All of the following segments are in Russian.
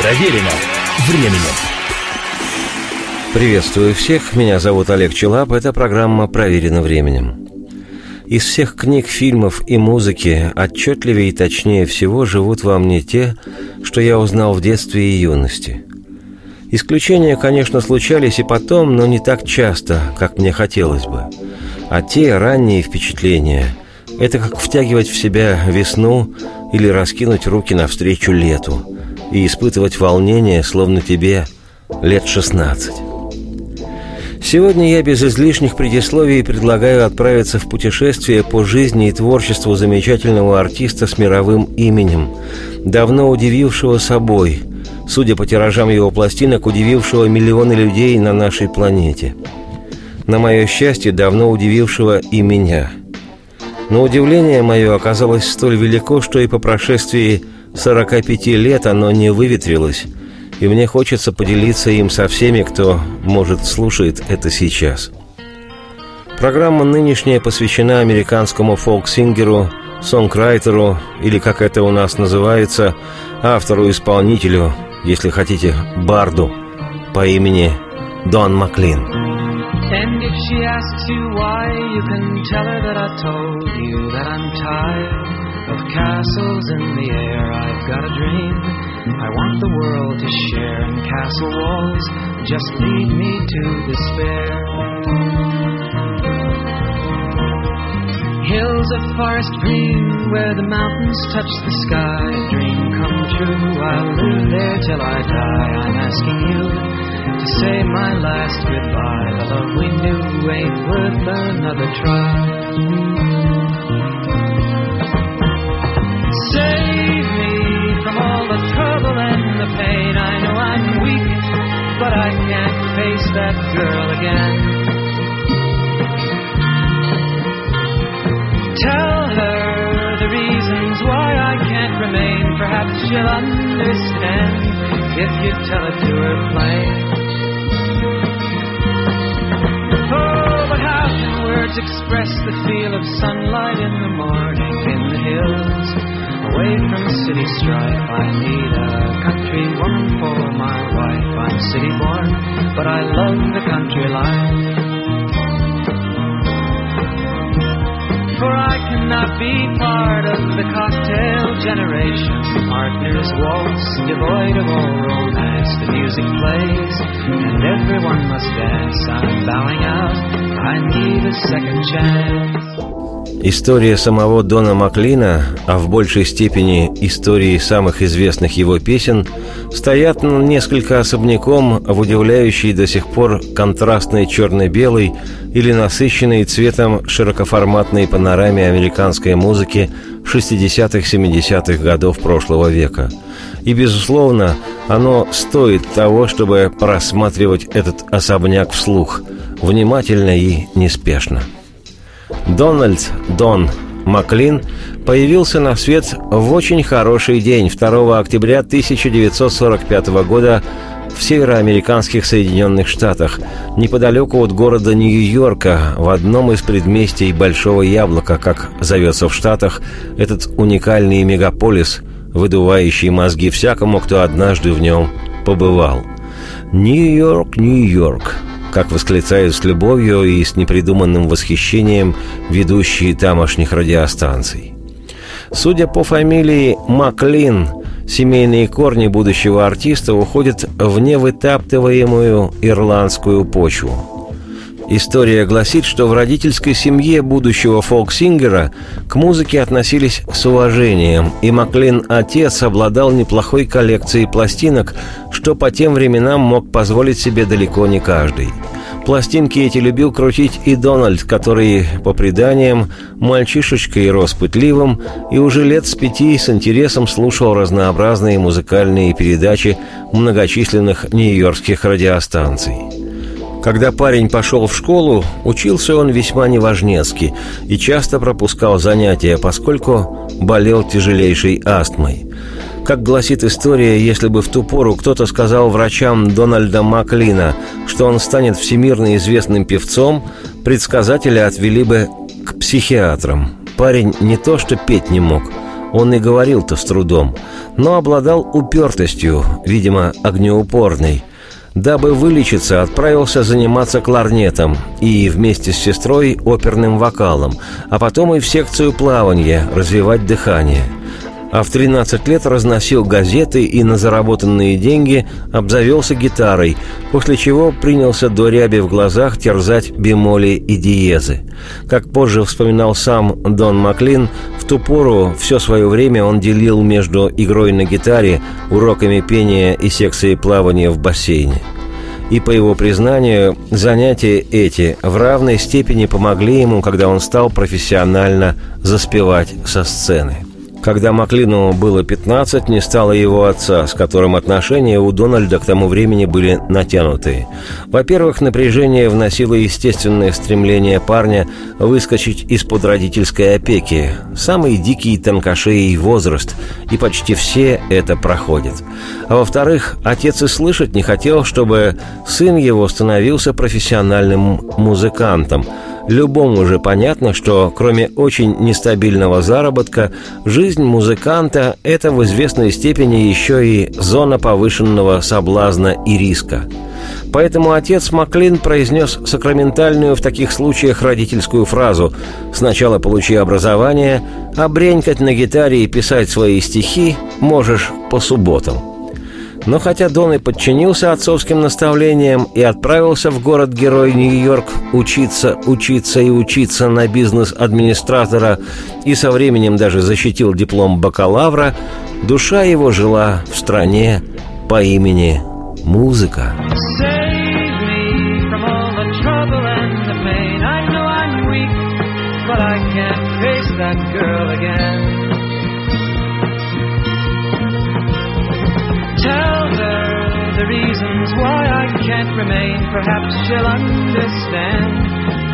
Проверено временем. Приветствую всех, меня зовут Олег Челап, это программа «Проверено временем». Из всех книг, фильмов и музыки отчетливее и точнее всего живут во мне те, что я узнал в детстве и юности. Исключения, конечно, случались и потом, но не так часто, как мне хотелось бы. А те ранние впечатления – это как втягивать в себя весну или раскинуть руки навстречу лету и испытывать волнение, словно тебе лет шестнадцать. Сегодня я без излишних предисловий предлагаю отправиться в путешествие по жизни и творчеству замечательного артиста с мировым именем, давно удивившего собой, судя по тиражам его пластинок, удивившего миллионы людей на нашей планете. На мое счастье, давно удивившего и меня. Но удивление мое оказалось столь велико, что и по прошествии 45 лет оно не выветрилось – и мне хочется поделиться им со всеми, кто, может, слушает это сейчас. Программа нынешняя посвящена американскому фолк-сингеру, сонграйтеру, или, как это у нас называется, автору-исполнителю, если хотите, барду, по имени Дон Маклин. And if she asks you why, you can tell her that I told you that I'm tired of castles in the air. I've got a dream I want the world to share, and castle walls just lead me to despair. Hills of forest green where the mountains touch the sky. Dream come true, I'll live there till I die. I'm asking you to say my last goodbye. The love we knew ain't worth another try. But I can't face that girl again. Tell her the reasons why I can't remain. Perhaps she'll understand if you tell it to her plain. Oh, but how can words express the feel of sunlight in the morning in the hills? Away from city strife, I need a country woman for my city born, but I love the country life. For I cannot be part of the cocktail generation. Partners waltz, devoid of all romance. The music plays, and everyone must dance. I'm bowing out, I need a second chance. История самого Дона Маклина, а в большей степени истории самых известных его песен, стоят несколько особняком в удивляющей до сих пор контрастной черно-белой или насыщенной цветом широкоформатной панораме американской музыки 60-70-х годов прошлого века. И, безусловно, оно стоит того, чтобы просматривать этот особняк вслух, внимательно и неспешно. Дональд Дон Маклин появился на свет в очень хороший день 2 октября 1945 года в североамериканских Соединенных Штатах, неподалеку от города Нью-Йорка, в одном из предместий Большого Яблока, как зовется в Штатах, этот уникальный мегаполис, выдувающий мозги всякому, кто однажды в нем побывал. Нью-Йорк, Нью-Йорк, как восклицают с любовью и с непридуманным восхищением ведущие тамошних радиостанций. Судя по фамилии Маклин, семейные корни будущего артиста уходят в невытаптываемую ирландскую почву. История гласит, что в родительской семье будущего фолк-сингера к музыке относились с уважением, и Маклин отец обладал неплохой коллекцией пластинок, что по тем временам мог позволить себе далеко не каждый. Пластинки эти любил крутить и Дональд, который, по преданиям, мальчишечкой рос пытливым и уже лет с пяти с интересом слушал разнообразные музыкальные передачи многочисленных нью-йоркских радиостанций. Когда парень пошел в школу, учился он весьма неважнецки и часто пропускал занятия, поскольку болел тяжелейшей астмой. Как гласит история, если бы в ту пору кто-то сказал врачам Дональда Маклина, что он станет всемирно известным певцом, предсказатели отвели бы к психиатрам. Парень не то что петь не мог, Он и говорил-то с трудом, но обладал упертостью, видимо, огнеупорной. Дабы вылечиться, отправился заниматься кларнетом и вместе с сестрой оперным вокалом, а потом и в секцию плавания развивать дыхание – а в 13 лет разносил газеты и на заработанные деньги обзавелся гитарой, после чего принялся до ряби в глазах терзать бемоли и диезы. Как позже вспоминал сам Дон Маклин, в ту пору все свое время он делил между игрой на гитаре, уроками пения и секцией плавания в бассейне. И по его признанию, занятия эти в равной степени помогли ему, когда он стал профессионально заспевать со сцены. Когда Маклину было 15, не стало его отца, с которым отношения у Дональда к тому времени были натянутые. Во-первых, напряжение вносило естественное стремление парня выскочить из-под родительской опеки. Самый дикий тонкошеий возраст, и почти все это проходят. А во-вторых, отец и слышать не хотел, чтобы сын его становился профессиональным музыкантом – Любому же понятно, что кроме очень нестабильного заработка, жизнь музыканта – это в известной степени еще и зона повышенного соблазна и риска. Поэтому отец Маклин произнес сакраментальную в таких случаях родительскую фразу «Сначала получи образование, а бренькать на гитаре и писать свои стихи можешь по субботам». Но хотя Дон и подчинился отцовским наставлениям и отправился в город-герой Нью-Йорк учиться, учиться и учиться на бизнес-администратора и со временем даже защитил диплом бакалавра, душа его жила в стране по имени Музыка. that girl can't remain. Perhaps she'll understand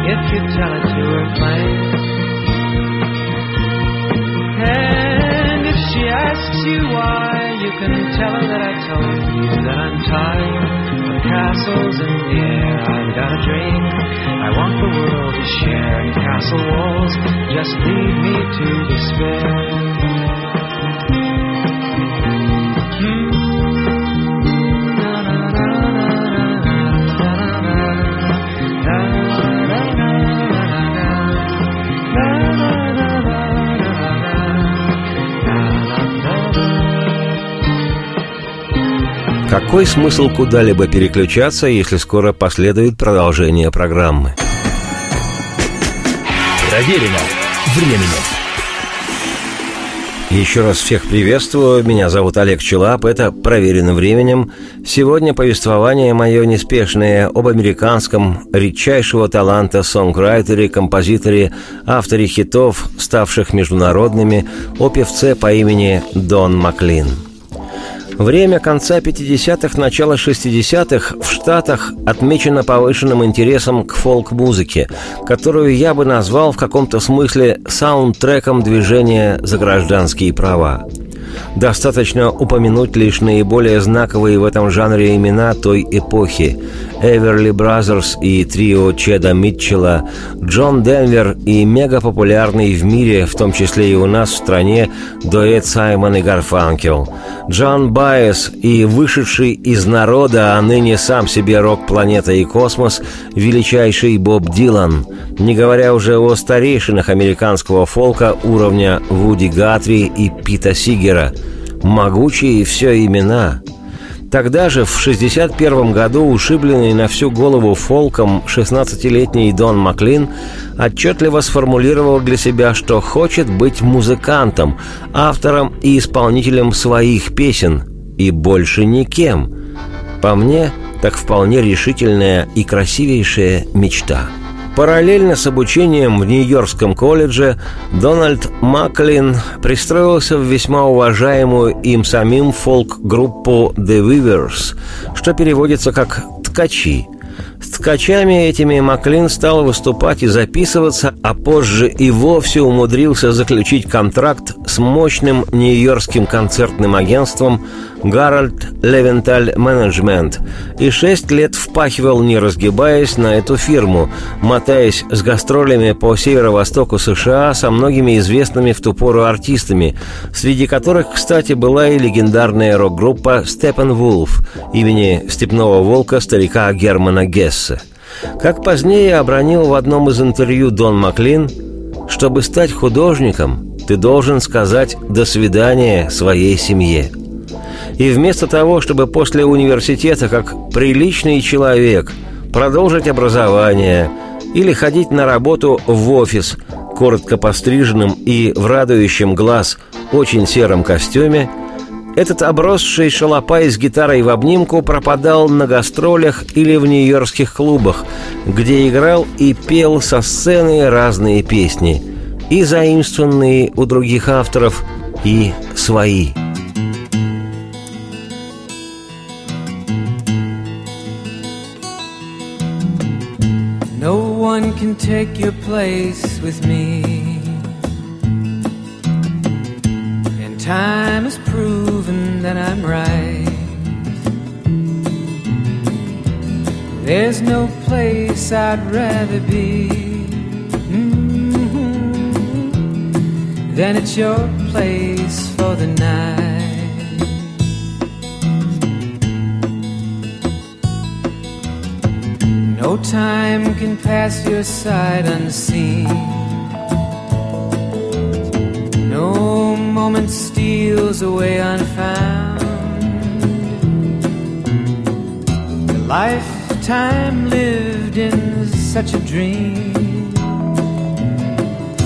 if you tell it to her plain. And if she asks you why, you can tell her that I told you that I'm tired of castles in the air. I've got a dream I want the world to share, and castle walls just lead me to despair. Какой смысл куда-либо переключаться, если скоро последует продолжение программы? Проверено временем. Еще раз всех приветствую. Меня зовут Олег Челап. Это «Проверено временем». Сегодня повествование мое неспешное об американском редчайшего таланта сонграйтере, композиторе, авторе хитов, ставших международными, о певце по имени Дон Маклин – Время конца 50-х, начала 60-х в Штатах отмечено повышенным интересом к фолк-музыке, которую я бы назвал в каком-то смысле саундтреком движения за гражданские права. Достаточно упомянуть лишь наиболее знаковые в этом жанре имена той эпохи. Everly Brothers и трио Чеда Митчелла, Джон Денвер и мегапопулярный в мире, в том числе и у нас в стране, дуэт Саймон и Гарфанкел, Джон Байес и вышедший из народа, а ныне сам себе рок-планета и космос, величайший Боб Дилан, не говоря уже о старейшинах американского фолка уровня Вуди Гатри и Пита Сигера – могучие все имена. Тогда же, в 61 году, ушибленный на всю голову фолком 16-летний Дон Маклин отчетливо сформулировал для себя, что хочет быть музыкантом, автором и исполнителем своих песен, и больше никем. По мне, так вполне решительная и красивейшая мечта – Параллельно с обучением в Нью-Йоркском колледже Дональд Маклин пристроился в весьма уважаемую им самим фолк-группу The Weavers, что переводится как «ткачи», с ткачами этими Маклин стал выступать и записываться, а позже и вовсе умудрился заключить контракт с мощным нью-йоркским концертным агентством Harold Leventhal Management и шесть лет впахивал, не разгибаясь, на эту фирму, мотаясь с гастролями по северо-востоку США со многими известными в ту пору артистами, среди которых, кстати, была и легендарная рок-группа Steppenwolf имени степного волка старика Германа Гессе. Как позднее обронил в одном из интервью Дон Маклин, «Чтобы стать художником, ты должен сказать «до свидания» своей семье». И вместо того, чтобы после университета, как приличный человек, продолжить образование или ходить на работу в офис, коротко постриженным и в радующем глаз очень сером костюме, этот обросший шалопай с гитарой в обнимку пропадал на гастролях или в нью-йоркских клубах, где играл и пел со сцены разные песни, и заимствованные у других авторов, и свои – can take your place with me. And time has proven that I'm right. There's no place I'd rather be mm-hmm, than it's your place for the night. No time can pass your side unseen. No moment steals away unfound. A lifetime lived in such a dream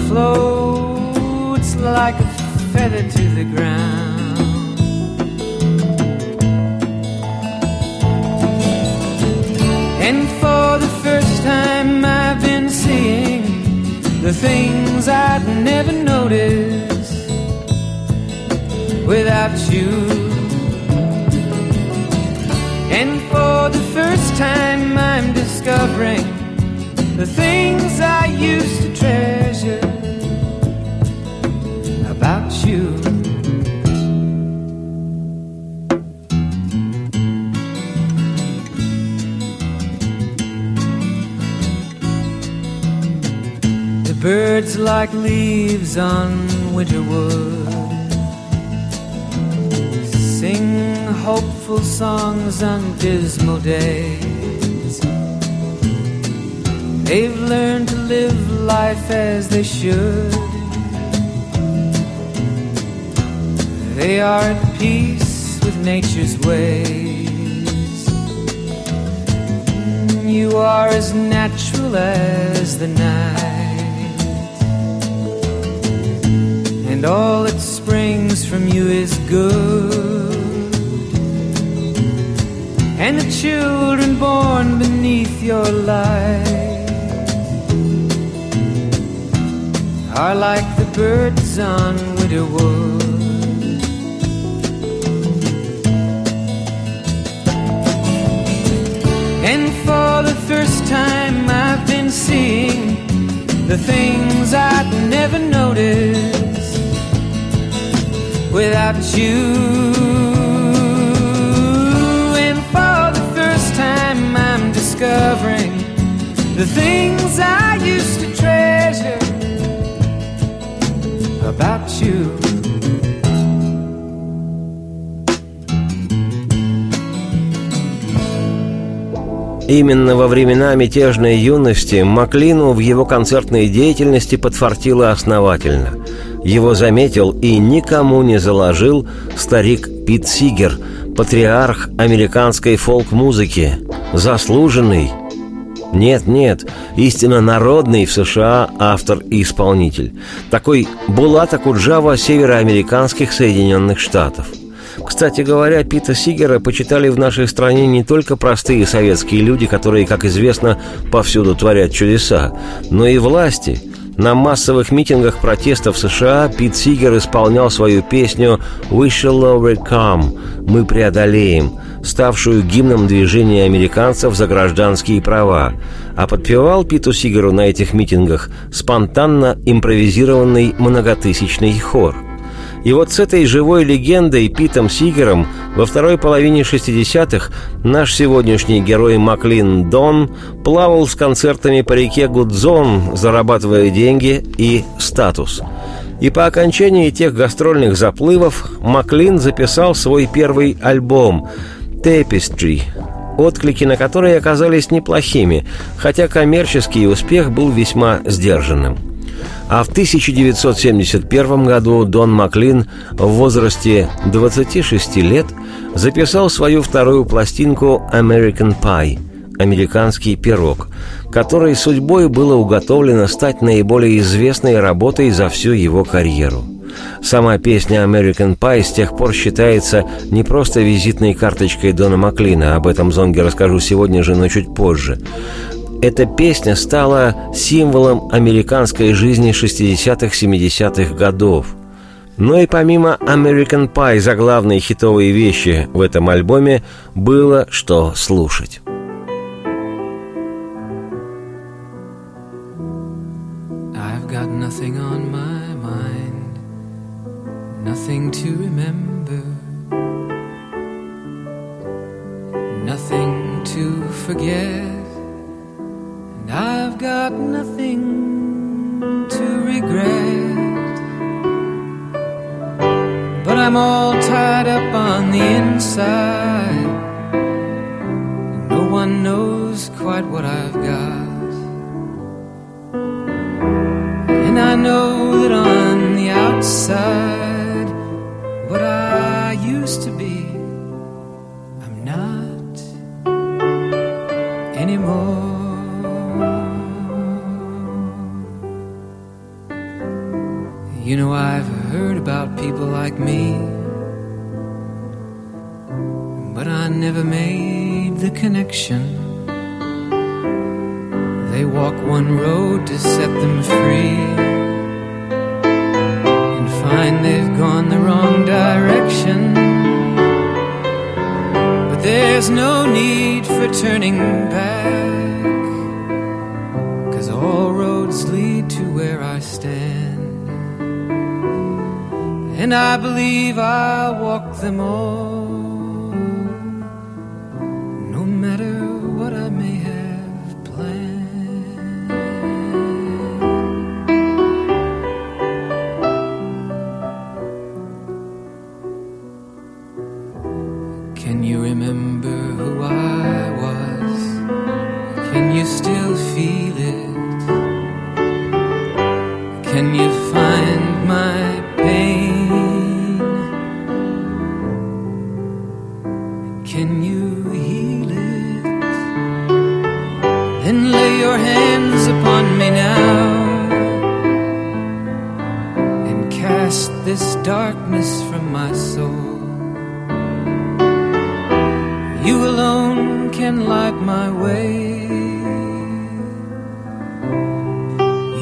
floats like a feather to the ground. Time I've been seeing the things I'd never notice without you. And for the first time, I'm discovering the things I used to treasure about you. Like leaves on winter wood. Sing hopeful songs on dismal days. They've learned to live life as they should. They are at peace with nature's ways. You are as natural as the night and all that springs from you is good. And the children born beneath your light are like the birds on Widowwood. And for the first time, I've been seeing the things I'd never noticed without you. And for the first time, I'm discovering the things I used to treasure about you. Именно во времена мятежной юности Маклину в его концертной деятельности подфартило основательно – его заметил и никому не заложил старик Пит Сигер, патриарх американской фолк-музыки, заслуженный, нет, нет, истинно народный в США автор и исполнитель. Такой Булата Куджава североамериканских Соединенных Штатов. Кстати говоря, Пита Сигера почитали в нашей стране не только простые советские люди, которые, как известно, повсюду творят чудеса, но и власти – на массовых митингах протеста в США Пит Сигер исполнял свою песню «We shall overcome» – «Мы преодолеем», ставшую гимном движения американцев за гражданские права, а подпевал Питу Сигеру на этих митингах спонтанно импровизированный многотысячный хор – И вот с этой живой легендой Питом Сигером во второй половине 60-х наш сегодняшний герой Маклин Дон плавал с концертами по реке Гудзон, зарабатывая деньги и статус. И по окончании тех гастрольных заплывов Маклин записал свой первый альбом «Tapestry», отклики на которые оказались неплохими, хотя коммерческий успех был весьма сдержанным – а в 1971 году Дон Маклин в возрасте 26 лет записал свою вторую пластинку «American Pie» – «Американский пирог», которой судьбой было уготовлено стать наиболее известной работой за всю его карьеру. Сама песня «American Pie» с тех пор считается не просто визитной карточкой Дона Маклина, об этом Зонге расскажу сегодня же, но чуть позже. Эта песня стала символом американской жизни 60-70-х годов. Но и помимо American Pie заглавные хитовые вещи в этом альбоме было что слушать. Nothing to remember, nothing to forget. I've got nothing to regret. But I'm all tied up on the inside. No one knows quite what I've got. And I know that on the outside, what I used to be, I'm not anymore. You know, I've heard about people like me, but I never made the connection. They walk one road to set them free and find they've gone the wrong direction. But there's no need for turning back, cause all roads lead to where I stand. And I believe I'll walk them all, this darkness from my soul. You alone can light my way.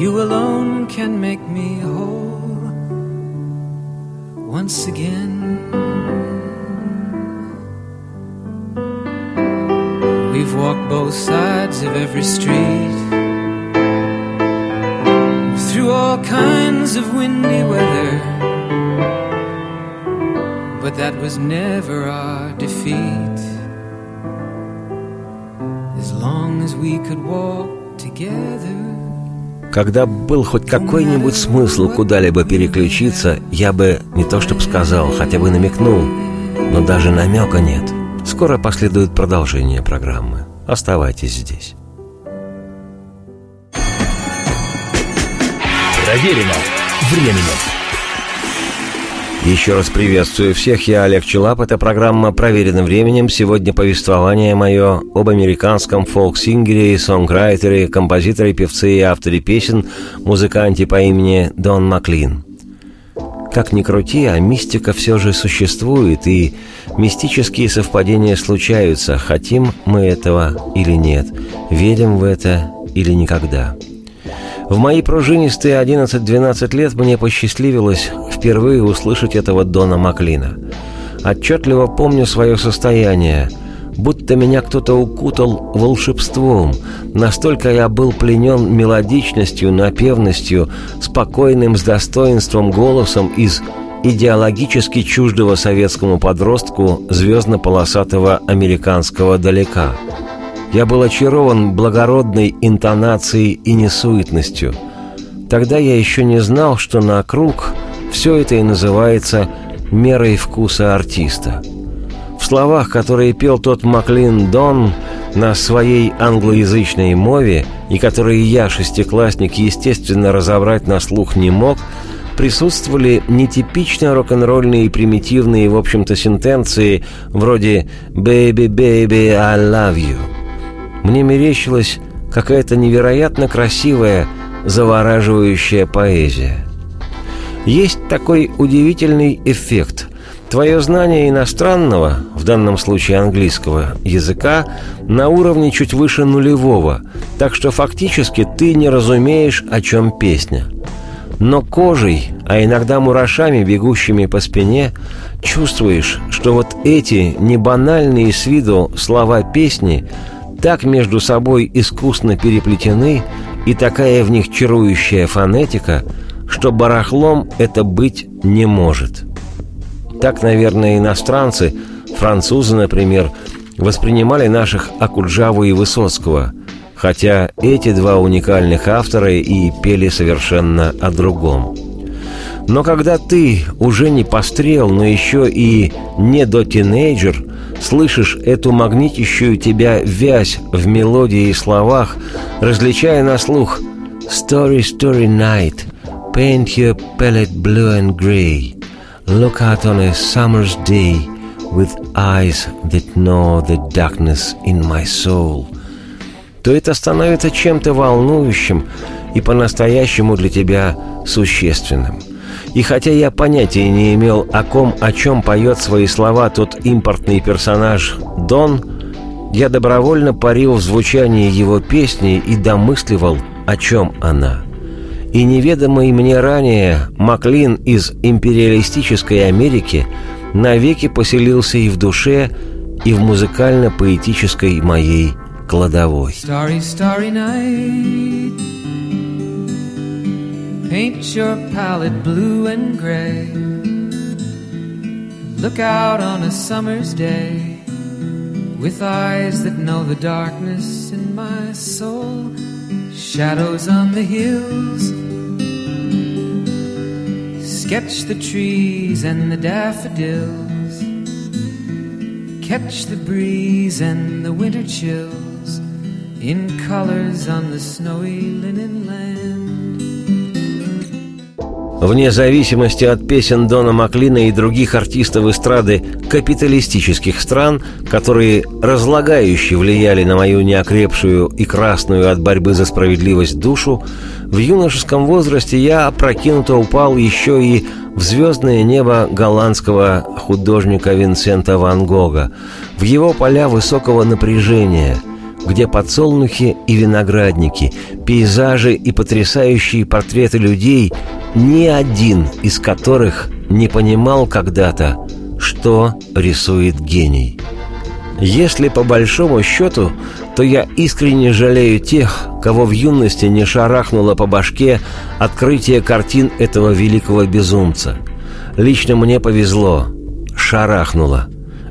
You alone can make me whole once again. Walked both sides of every street through all kinds of windy weather. But that was never our defeat. As long as we could walk together. Когда был хоть какой-нибудь смысл куда-либо переключиться, я бы не то чтобы сказал, хотя бы намекнул, но даже намека нет. Скоро последует продолжение программы. Оставайтесь здесь. Проверено временем. Еще раз приветствую всех, я Олег Челап. Это программа «Проверенным временем». Сегодня повествование мое об американском фолк-сингере, сонграйтере, композиторе, певце и авторе песен, музыканте по имени Дон Маклин. Как ни крути, а мистика все же существует, и мистические совпадения случаются, хотим мы этого или нет, верим в это или никогда – в мои пружинистые 11-12 лет мне посчастливилось впервые услышать этого Дона Маклина. Отчетливо помню свое состояние, будто меня кто-то укутал волшебством. Настолько я был пленен мелодичностью, напевностью, спокойным с достоинством голосом из идеологически чуждого советскому подростку звездно-полосатого американского далека. Я был очарован благородной интонацией и несуетностью. Тогда я еще не знал, что на круг все это и называется мерой вкуса артиста. В словах, которые пел тот Маклин Дон на своей англоязычной мове, и которые я, шестиклассник, естественно, разобрать на слух не мог – присутствовали нетипично рок-н-ролльные и примитивные, в общем-то, сентенции вроде «Baby, baby, I love you». Мне мерещилась какая-то невероятно красивая, завораживающая поэзия. Есть такой удивительный эффект. Твое знание иностранного, в данном случае английского, языка на уровне чуть выше нулевого, так что фактически ты не разумеешь, о чем песня – но кожей, а иногда мурашами, бегущими по спине, чувствуешь, что вот эти небанальные с виду слова песни так между собой искусно переплетены и такая в них чарующая фонетика, что барахлом это быть не может. Так, наверное, иностранцы, французы, например, воспринимали наших Акуджаву и Высоцкого – хотя эти два уникальных автора и пели совершенно о другом. Но когда ты уже не пострел, но еще и не до тинейджер, слышишь эту магнитящую тебя вязь в мелодии и словах, различая на слух «Story, story night, paint your palette blue and gray, look out on a summer's day with eyes that know the darkness in my soul», то это становится чем-то волнующим и по-настоящему для тебя существенным. И хотя я понятия не имел, о ком, о чем поет свои слова тот импортный персонаж Дон, я добровольно парил в звучании его песни и домысливал, о чем она. И неведомый мне ранее Маклин из империалистической Америки навеки поселился и в душе, и в музыкально-поэтической моей кладовой. Starry, starry night. Paint your palette blue and gray. Look out on a summer's day With eyes that know the darkness in my soul Shadows on the hills Sketch the trees and the daffodils Catch the breeze and the winter chills in colors on the snowy linen land. Вне зависимости от песен Дона Маклина и других артистов эстрады капиталистических стран, которые разлагающе влияли на мою неокрепшую и красную от борьбы за справедливость душу, в юношеском возрасте я опрокинуто упал еще и в звездное небо голландского художника Винсента Ван Гога, в его поля высокого напряжения – где подсолнухи и виноградники, пейзажи и потрясающие портреты людей, ни один из которых не понимал когда-то, что рисует гений. Если по большому счету, то я искренне жалею тех, кого в юности не шарахнуло по башке открытие картин этого великого безумца. Лично мне повезло, шарахнуло,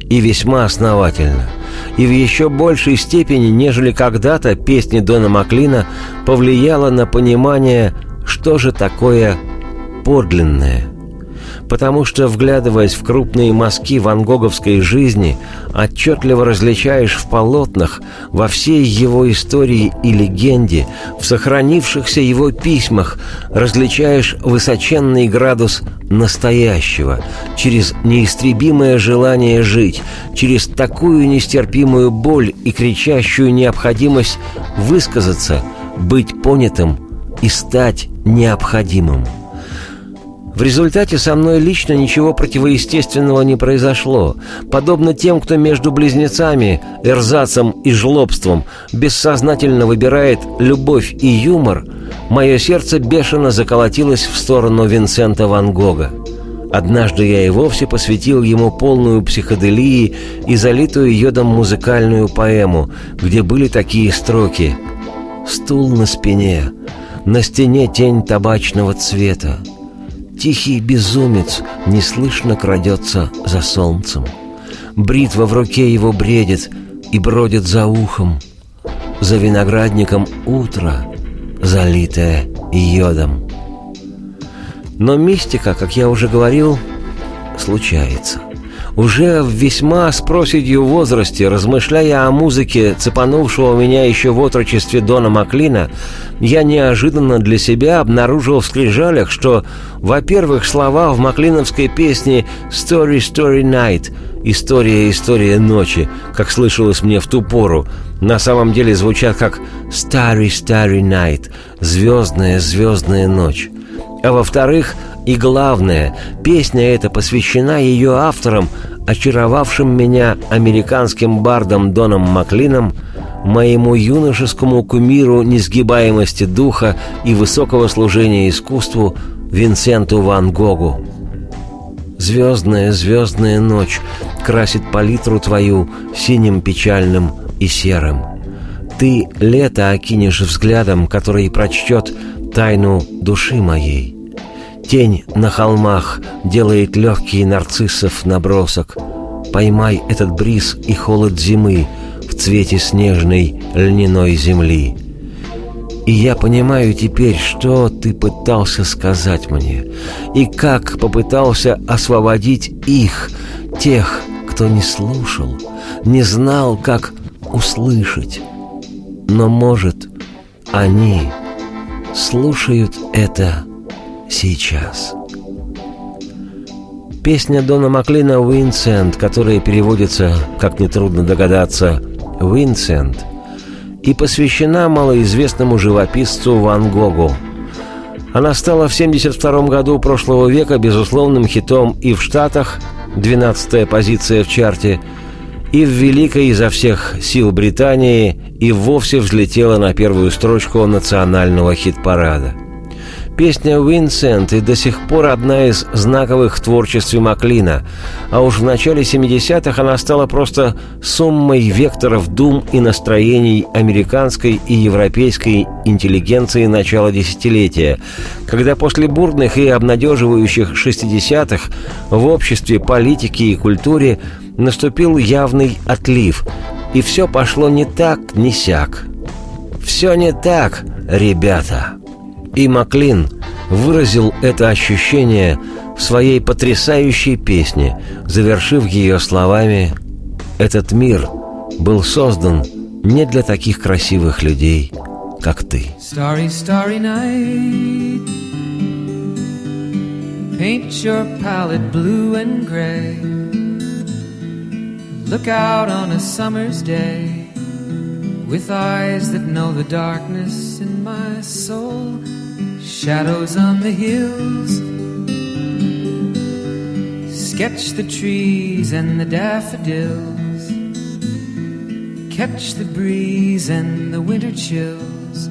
и весьма основательно – и в еще большей степени, нежели когда-то песни Дона Маклина повлияла на понимание, что же такое подлинное – потому что, вглядываясь в крупные мазки ван Гоговской жизни, отчетливо различаешь в полотнах, во всей его истории и легенде, в сохранившихся его письмах, различаешь высоченный градус настоящего, через неистребимое желание жить, через такую нестерпимую боль и кричащую необходимость высказаться, быть понятым и стать необходимым. В результате со мной лично ничего противоестественного не произошло. Подобно тем, кто между близнецами, эрзацем и жлобством бессознательно выбирает любовь и юмор, мое сердце бешено заколотилось в сторону Винсента Ван Гога. Однажды я и вовсе посвятил ему полную психоделии и залитую йодом музыкальную поэму, где были такие строки «Стул на спине, на стене тень табачного цвета, Тихий безумец неслышно крадется за солнцем. Бритва в руке его бредит и бродит за ухом. За виноградником утро, залитое йодом. Но мистика, как я уже говорил, случается. Уже в весьма с проседью возрасте, размышляя о музыке, цепанувшего меня еще в отрочестве Дона Маклина, я неожиданно для себя обнаружил в скрижалях, что, во-первых, слова в маклиновской песне «Story, Story Night» «История, история ночи», как слышалось мне в ту пору, на самом деле звучат как «Starry, Starry Night» «Звездная, звездная ночь». А во-вторых, и главное, песня эта посвящена ее авторам, очаровавшим меня американским бардом Доном Маклином, моему юношескому кумиру несгибаемости духа и высокого служения искусству Винсенту Ван Гогу. Звездная, звездная ночь красит палитру твою синим печальным и серым. Ты лето окинешь взглядом, который прочтет тайну души моей. Тень на холмах делает легкий нарциссов набросок. Поймай этот бриз и холод зимы в цвете снежной льняной земли. И я понимаю теперь, что ты пытался сказать мне, и как попытался освободить их, тех, кто не слушал, не знал, как услышать. Но, может, они слушают это сейчас. Песня Дона Маклина «Уинсент», которая переводится, как нетрудно догадаться, «Уинсент», и посвящена малоизвестному живописцу Ван Гогу. Она стала в 1972 году прошлого века безусловным хитом и в Штатах, 12-я позиция в чарте, и в великой изо всех сил Британии и вовсе взлетела на первую строчку национального хит-парада – Песня «Винсент» и до сих пор одна из знаковых в творчестве Маклина, а уж в начале 70-х она стала просто суммой векторов дум и настроений американской и европейской интеллигенции начала десятилетия, когда после бурных и обнадеживающих 60-х в обществе, политике и культуре наступил явный отлив, и все пошло не так, не сяк. «Все не так, ребята!» И Маклин выразил это ощущение в своей потрясающей песне, завершив ее словами «Этот мир был создан не для таких красивых людей, как ты». Starry, starry night. Paint your palette blue and gray. Look out on a summer's day With eyes that know the darkness in my soul shadows on the hills. Sketch the trees and the daffodils. Catch the breeze and the winter chills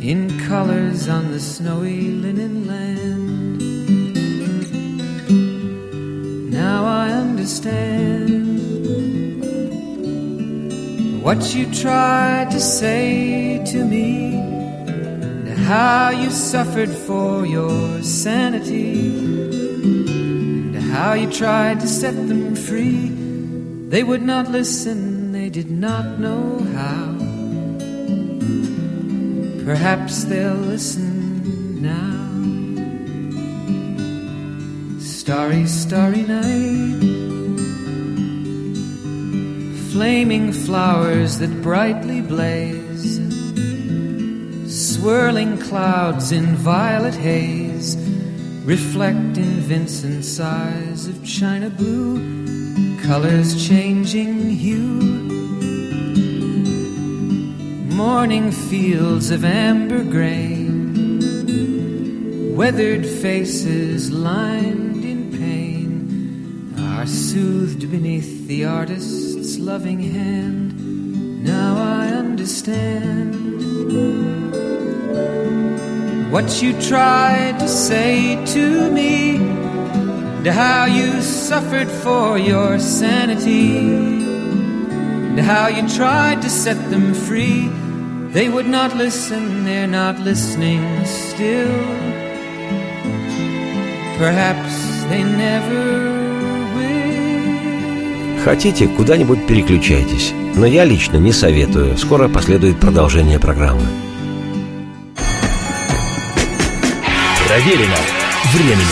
in colors on the snowy linen land. Now I understand what you tried to say to me how you suffered for your sanity, and how you tried to set them free. They would not listen, they did not know how. Perhaps they'll listen now. Starry, starry night. Flaming flowers that brightly blaze swirling clouds in violet haze reflect in Vincent's eyes of china blue, colors changing hue. Morning fields of amber grain, weathered faces lined in pain, are soothed beneath the artist's loving hand. Now I understand what you tried to say to me, and how you suffered for your sanity, and how you tried to set them free. They would not listen, they're not listening still. Perhaps they never Хотите, куда-нибудь переключайтесь. Но я лично не советую. Скоро последует продолжение программы. Проверено временем.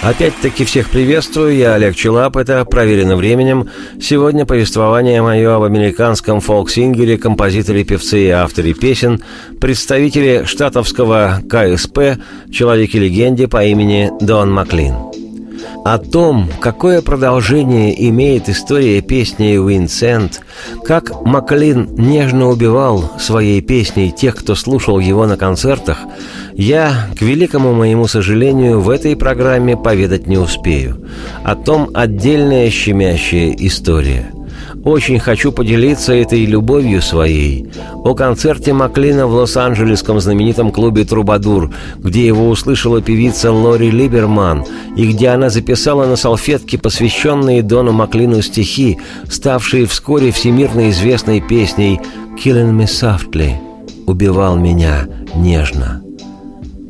Опять-таки всех приветствую, я Олег Челап, это «Проверено временем». Сегодня повествование мое об американском фолк-сингере, композиторе, певце и авторе песен, представителе штатовского КСП, человеке-легенде по имени Дон Маклин. О том, какое продолжение имеет история песни «Винсент», как Маклин нежно убивал своей песней тех, кто слушал его на концертах, я, к великому моему сожалению, в этой программе поведать не успею. О том отдельная щемящая история – очень хочу поделиться этой любовью своей о концерте Маклина в Лос-Анджелесском знаменитом клубе «Трубадур», где его услышала певица Лори Либерман, и где она записала на салфетке посвященные Дону Маклину стихи, ставшие вскоре всемирно известной песней «Killing me softly» — «Убивал меня нежно».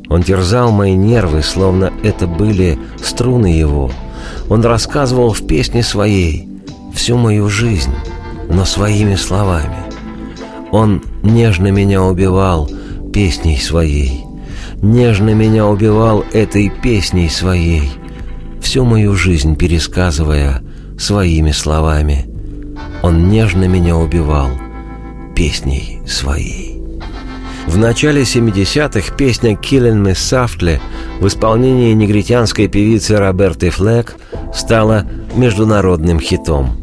Он терзал мои нервы, словно это были струны его. Он рассказывал в песне своей — всю мою жизнь, но своими словами. Он нежно меня убивал песней своей, нежно меня убивал этой песней своей, всю мою жизнь пересказывая своими словами. Он нежно меня убивал песней своей. В начале 70-х песня «Killing Me Softly» в исполнении негритянской певицы Роберты Флэк стала международным хитом –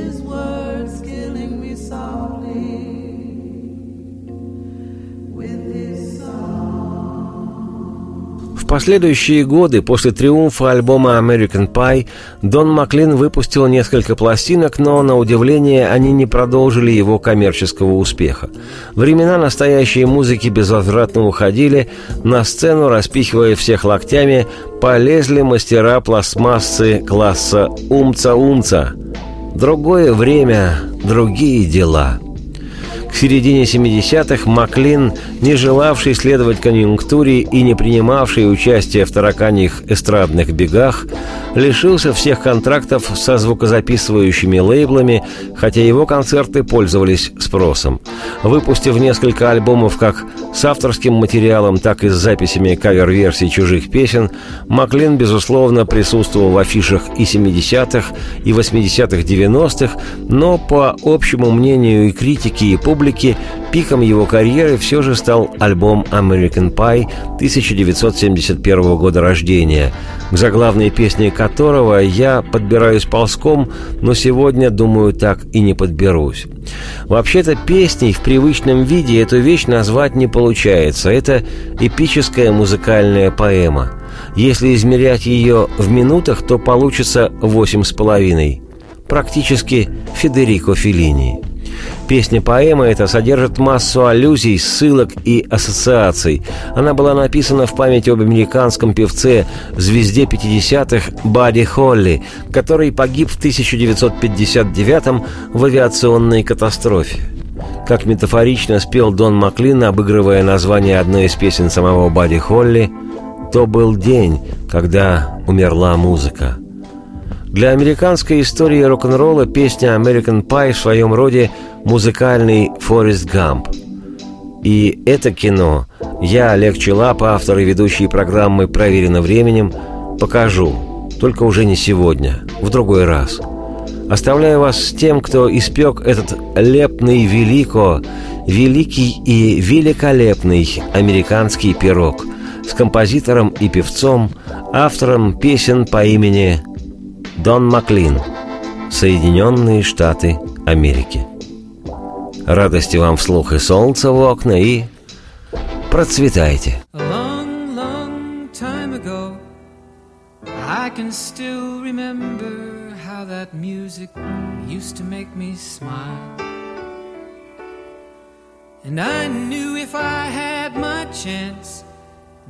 последующие годы, после триумфа альбома American Pie, Дон Маклин выпустил несколько пластинок, но, на удивление, они не продолжили его коммерческого успеха. Времена настоящей музыки безвозвратно уходили, на сцену, распихивая всех локтями, полезли мастера пластмассы класса «Умца-умца». Другое время, другие дела – к середине 70-х Маклин, не желавший следовать конъюнктуре и не принимавший участие в тараканьих эстрадных бегах, лишился всех контрактов со звукозаписывающими лейблами, хотя его концерты пользовались спросом. Выпустив несколько альбомов как с авторским материалом, так и с записями кавер-версий чужих песен, Маклин, безусловно, присутствовал в афишах и 70-х, и 80-х, 90-х, но, по общему мнению и критики, и публики, публики, пиком его карьеры все же стал альбом American Pie 1971 года рождения, к заглавной песне которого я подбираюсь ползком, но сегодня, думаю, так и не подберусь. Вообще-то песней в привычном виде эту вещь назвать не получается. Это эпическая музыкальная поэма. Если измерять ее в минутах, то получится восемь с половиной. Практически Федерико Феллини. Песня-поэма эта содержит массу аллюзий, ссылок и ассоциаций. Она была написана в память об американском певце, звезде 50-х Бадди Холли, который погиб в 1959 в авиационной катастрофе. Как метафорично спел Дон Маклин, обыгрывая название одной из песен самого Бадди Холли, «То был день, когда умерла музыка». Для американской истории рок-н-ролла песня American Pie в своем роде музыкальный Форест Гамп. И это кино я, Олег Челап, автор и ведущий программы «Проверено временем», покажу, только уже не сегодня, в другой раз. Оставляю вас с тем, кто испек этот лепный велико, великий и великолепный американский пирог с композитором и певцом, автором песен по имени Дон Маклин, Соединенные Штаты Америки. Радости вам вслух и солнца в окна, и процветайте! Long, long time ago, I can still remember how that music used to make me smile. And I knew if I had my chance,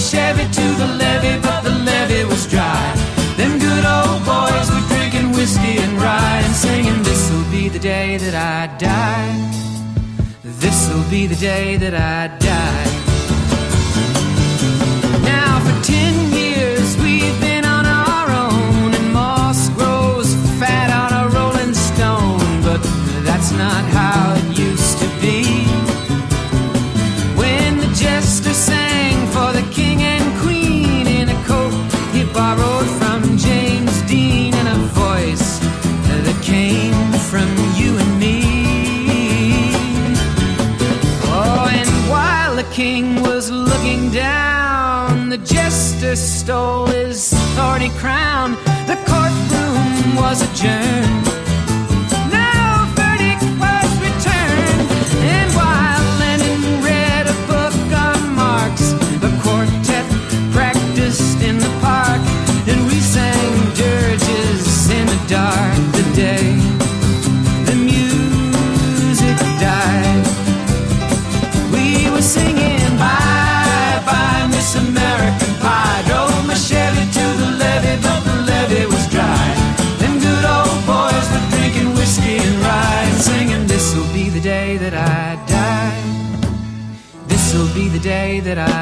a Chevy to the levee, but the levee was dry. Them good old boys were drinking whiskey and rye and singing, This'll be the day that I die. This'll be the day that I die. justice stole his thorny crown. The courtroom was adjourned. that I